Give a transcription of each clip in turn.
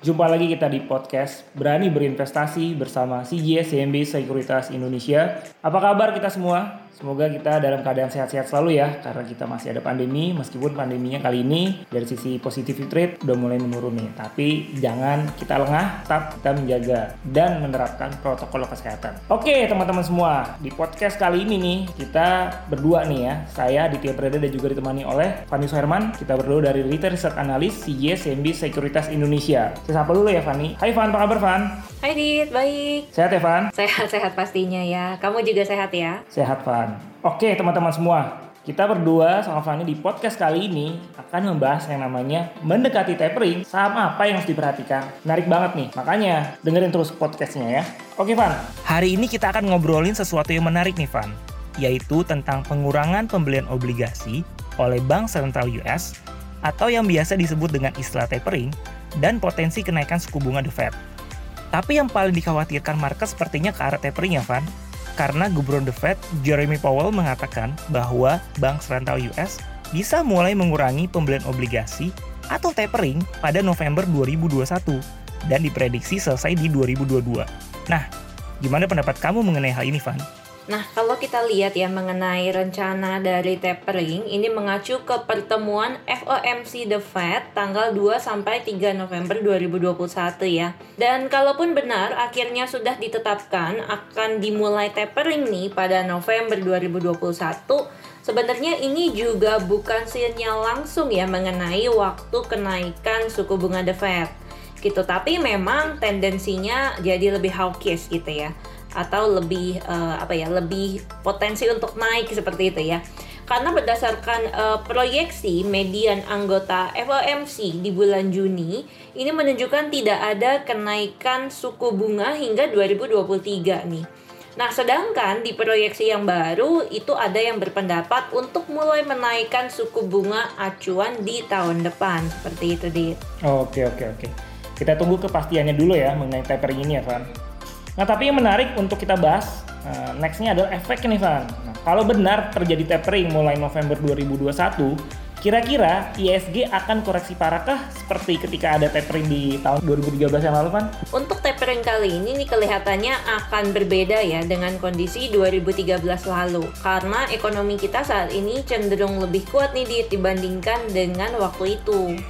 jumpa lagi kita di podcast Berani Berinvestasi bersama CGS CMB Sekuritas Indonesia. Apa kabar kita semua? Semoga kita dalam keadaan sehat-sehat selalu ya, karena kita masih ada pandemi, meskipun pandeminya kali ini dari sisi positivity rate udah mulai menurun nih. Tapi jangan kita lengah, tetap kita menjaga dan menerapkan protokol kesehatan. Oke teman-teman semua, di podcast kali ini nih, kita berdua nih ya, saya Ditya Preda dan juga ditemani oleh Fani Suherman. Kita berdua dari Retail Research Analyst CGS Sekuritas Indonesia. Saya sapa dulu ya Fani. Hai Fan, apa kabar Fan? Hai Dit, baik. Sehat ya Fan? Sehat-sehat pastinya ya. Kamu juga sehat ya? Sehat Van. Oke teman-teman semua, kita berdua sama Fanny di podcast kali ini akan membahas yang namanya mendekati tapering, saham apa yang harus diperhatikan. Menarik banget nih, makanya dengerin terus podcastnya ya. Oke Van, hari ini kita akan ngobrolin sesuatu yang menarik nih Van, yaitu tentang pengurangan pembelian obligasi oleh Bank Sentral US atau yang biasa disebut dengan istilah tapering dan potensi kenaikan suku bunga The Fed. Tapi yang paling dikhawatirkan market sepertinya ke arah tapering ya Van, karena Gubernur The Fed Jeremy Powell mengatakan bahwa Bank Sentral US bisa mulai mengurangi pembelian obligasi atau tapering pada November 2021 dan diprediksi selesai di 2022. Nah, gimana pendapat kamu mengenai hal ini, Van? Nah, kalau kita lihat ya mengenai rencana dari tapering, ini mengacu ke pertemuan FOMC The Fed tanggal 2 sampai 3 November 2021 ya. Dan kalaupun benar akhirnya sudah ditetapkan akan dimulai tapering nih pada November 2021, sebenarnya ini juga bukan sinyal langsung ya mengenai waktu kenaikan suku bunga The Fed gitu. Tapi memang tendensinya jadi lebih hawkish gitu ya atau lebih uh, apa ya lebih potensi untuk naik seperti itu ya karena berdasarkan uh, proyeksi median anggota FOMC di bulan Juni ini menunjukkan tidak ada kenaikan suku bunga hingga 2023 nih. Nah, sedangkan di proyeksi yang baru itu ada yang berpendapat untuk mulai menaikkan suku bunga acuan di tahun depan seperti itu, Dit. Oke, oke, oke. Kita tunggu kepastiannya dulu ya mengenai tapering ini ya, Van. Nah, tapi yang menarik untuk kita bahas uh, nextnya adalah efek nih, Van. Nah, kalau benar terjadi tapering mulai November 2021, kira-kira ISG akan koreksi parakah seperti ketika ada tapering di tahun 2013 yang lalu, Van? Untuk tapering kali ini nih kelihatannya akan berbeda ya dengan kondisi 2013 lalu. Karena ekonomi kita saat ini cenderung lebih kuat nih dibandingkan dengan waktu itu.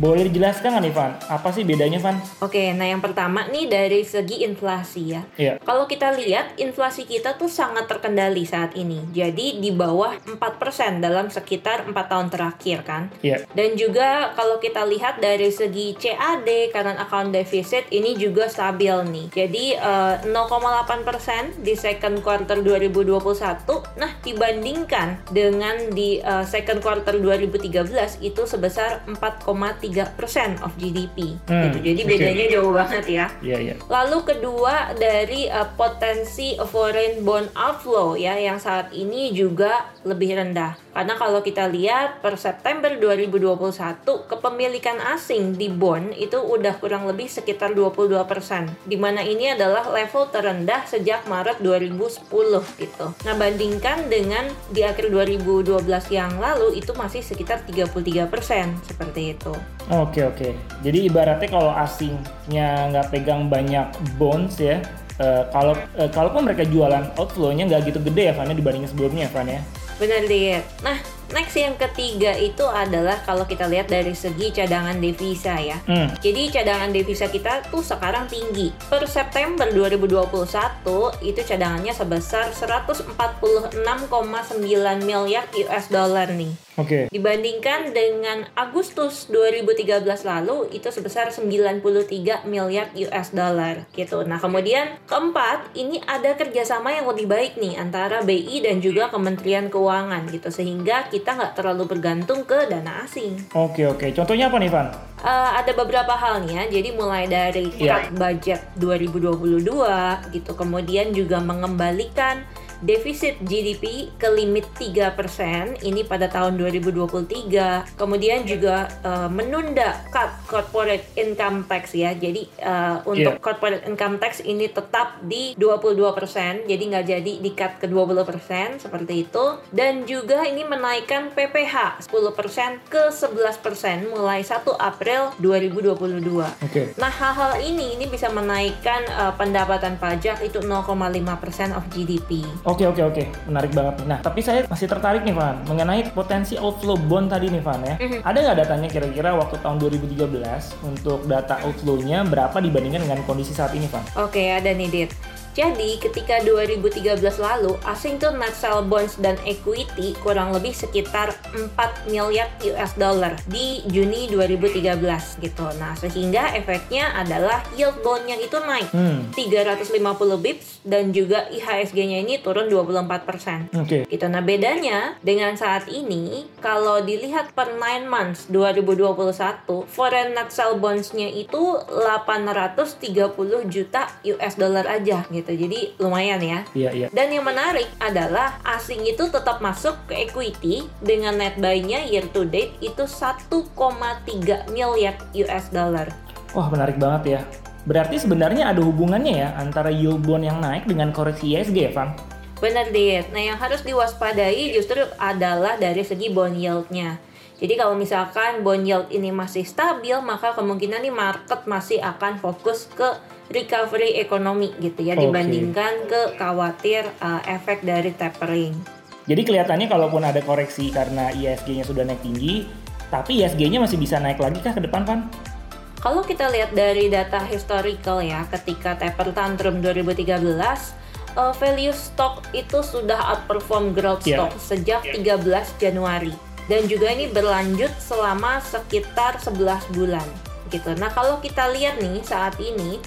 Boleh dijelaskan nggak nih Van? Apa sih bedanya Van? Oke, nah yang pertama nih dari segi inflasi ya. Iya. Kalau kita lihat inflasi kita tuh sangat terkendali saat ini. Jadi di bawah 4% dalam sekitar 4 tahun terakhir kan. Iya. Dan juga kalau kita lihat dari segi CAD current account deficit ini juga stabil nih. Jadi uh, 0,8% di second quarter 2021. Nah, dibandingkan dengan di uh, second quarter 2013 itu sebesar 4, 3% of GDP. Hmm, gitu. Jadi bedanya okay. jauh banget ya. Iya, iya. Lalu kedua dari uh, potensi foreign bond outflow ya yang saat ini juga lebih rendah. Karena kalau kita lihat per September 2021 kepemilikan asing di bond itu udah kurang lebih sekitar 22%. Di mana ini adalah level terendah sejak Maret 2010 gitu. Nah, bandingkan dengan di akhir 2012 yang lalu itu masih sekitar 33% seperti itu. Oke oke. Jadi ibaratnya kalau asingnya nggak pegang banyak bonds ya, uh, kalau uh, mereka jualan outflow-nya nggak gitu gede ya, Van, ya, dibandingin sebelumnya, Van ya. Benar deh. Nah, next yang ketiga itu adalah kalau kita lihat dari segi cadangan devisa ya. Hmm. Jadi cadangan devisa kita tuh sekarang tinggi. Per September 2021 itu cadangannya sebesar 146,9 miliar US dollar nih. Oke. Okay. Dibandingkan dengan Agustus 2013 lalu itu sebesar 93 miliar US dollar gitu. Nah kemudian keempat ini ada kerjasama yang lebih baik nih antara BI dan juga Kementerian Keuangan gitu sehingga kita nggak terlalu bergantung ke dana asing. Oke okay, oke. Okay. Contohnya apa nih Van? uh, ada beberapa hal nih ya. Jadi mulai dari Iya. cut budget 2022 gitu, kemudian juga mengembalikan defisit GDP ke limit 3% ini pada tahun 2023. Kemudian juga uh, menunda cut corporate income tax ya. Jadi uh, untuk Iya. corporate income tax ini tetap di 22%, jadi nggak jadi di-cut ke 20% seperti itu. Dan juga ini menaikkan PPH 10% ke 11% mulai 1 April 2022. Oke. Nah, hal-hal ini ini bisa menaikkan uh, pendapatan pajak itu 0,5% of GDP. Oke oke oke, menarik banget nih. Nah, tapi saya masih tertarik nih Van mengenai potensi outflow bond tadi nih Van ya. Mhm. Ada nggak datanya kira-kira waktu tahun 2013 untuk data outflow-nya berapa dibandingkan dengan kondisi saat ini Van? Oke, ada nih, Dit. Jadi, ketika 2013 lalu, asing tuh net sell bonds dan equity kurang lebih sekitar 4 miliar US dollar di Juni 2013 gitu. Nah, sehingga efeknya adalah yield bondnya itu naik Hmm, 350 bips dan juga IHSG-nya ini turun 24%. oke. Gitu. Nah, bedanya dengan saat ini, kalau dilihat per 9 months 2021, foreign net sell bonds-nya itu 830 juta US dollar aja gitu. Jadi lumayan ya. Iya iya. Dan yang menarik adalah asing itu tetap masuk ke equity dengan net buy-nya year to date itu 1,3 miliar US dollar. Wah menarik banget ya. Berarti sebenarnya ada hubungannya ya antara yield bond yang naik dengan koreksi ISG ya Van? Bener Dit. Nah yang harus diwaspadai justru adalah dari segi bond yield-nya. Jadi kalau misalkan bond yield ini masih stabil, maka kemungkinan nih market masih akan fokus ke recovery ekonomi gitu ya Oke. dibandingkan ke khawatir uh, efek dari tapering. Jadi kelihatannya kalaupun ada koreksi karena ISG-nya sudah naik tinggi, tapi ISG-nya masih bisa naik lagi kah ke depan Van? Kalau kita lihat dari data historical ya, ketika taper tantrum 2013, uh, value stock itu sudah outperform growth Iya. stock sejak 13 Januari. Dan juga ini berlanjut selama sekitar 11 bulan gitu. Nah, kalau kita lihat nih saat ini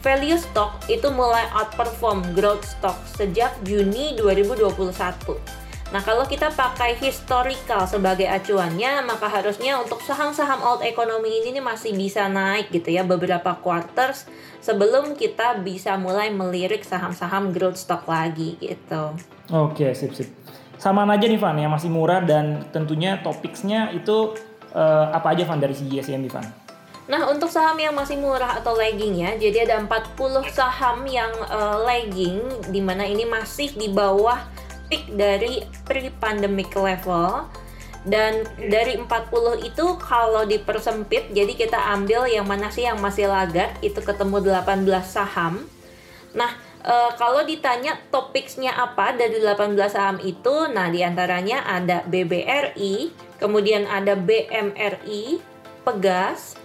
value stock itu mulai outperform growth stock sejak Juni 2021. Nah, kalau kita pakai historical sebagai acuannya, maka harusnya untuk saham-saham old economy ini masih bisa naik gitu ya beberapa quarters sebelum kita bisa mulai melirik saham-saham growth stock lagi gitu. Oke, sip sip. Sama aja nih Van, yang masih murah dan tentunya topicsnya itu eh, apa aja Van dari segi SMB Van? Nah, untuk saham yang masih murah atau lagging ya, jadi ada 40 saham yang eh, lagging di mana ini masih di bawah peak dari pre-pandemic level. Dan dari 40 itu kalau dipersempit, jadi kita ambil yang mana sih yang masih lagat, itu ketemu 18 saham. Nah, eh, kalau ditanya topicsnya apa dari 18 saham itu, nah di antaranya ada BBRI, kemudian ada BMRI, Pegas,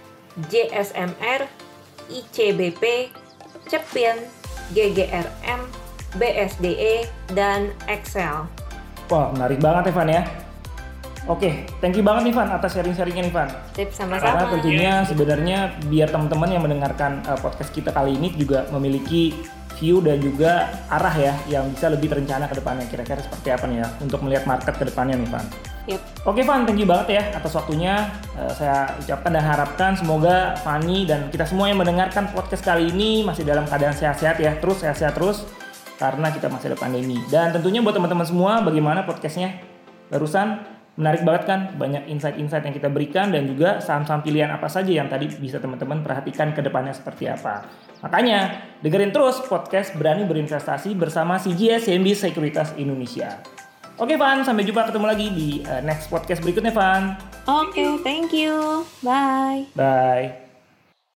JSMR, ICBP, Cepin, GGRM, BSDE, dan Excel. Wah, menarik banget ya Van ya. Oke, thank you banget nih Van atas sharing-sharingnya nih Van. Tip Karena sama-sama. tentunya sebenarnya biar teman-teman yang mendengarkan uh, podcast kita kali ini juga memiliki view dan juga arah ya yang bisa lebih terencana ke depannya. Kira-kira seperti apa nih ya untuk melihat market ke depannya nih Van. Yep. Oke Van, thank you banget ya atas waktunya. Uh, saya ucapkan dan harapkan semoga Fanny dan kita semua yang mendengarkan podcast kali ini masih dalam keadaan sehat-sehat ya. Terus sehat-sehat terus karena kita masih ada pandemi. Dan tentunya buat teman-teman semua bagaimana podcastnya barusan menarik banget kan banyak insight-insight yang kita berikan dan juga saham-saham pilihan apa saja yang tadi bisa teman-teman perhatikan ke depannya seperti apa. Makanya dengerin terus podcast Berani Berinvestasi bersama CGS CMB Sekuritas Indonesia. Oke Van, sampai jumpa ketemu lagi di uh, next podcast berikutnya Van. Oke, thank you. Bye. Bye.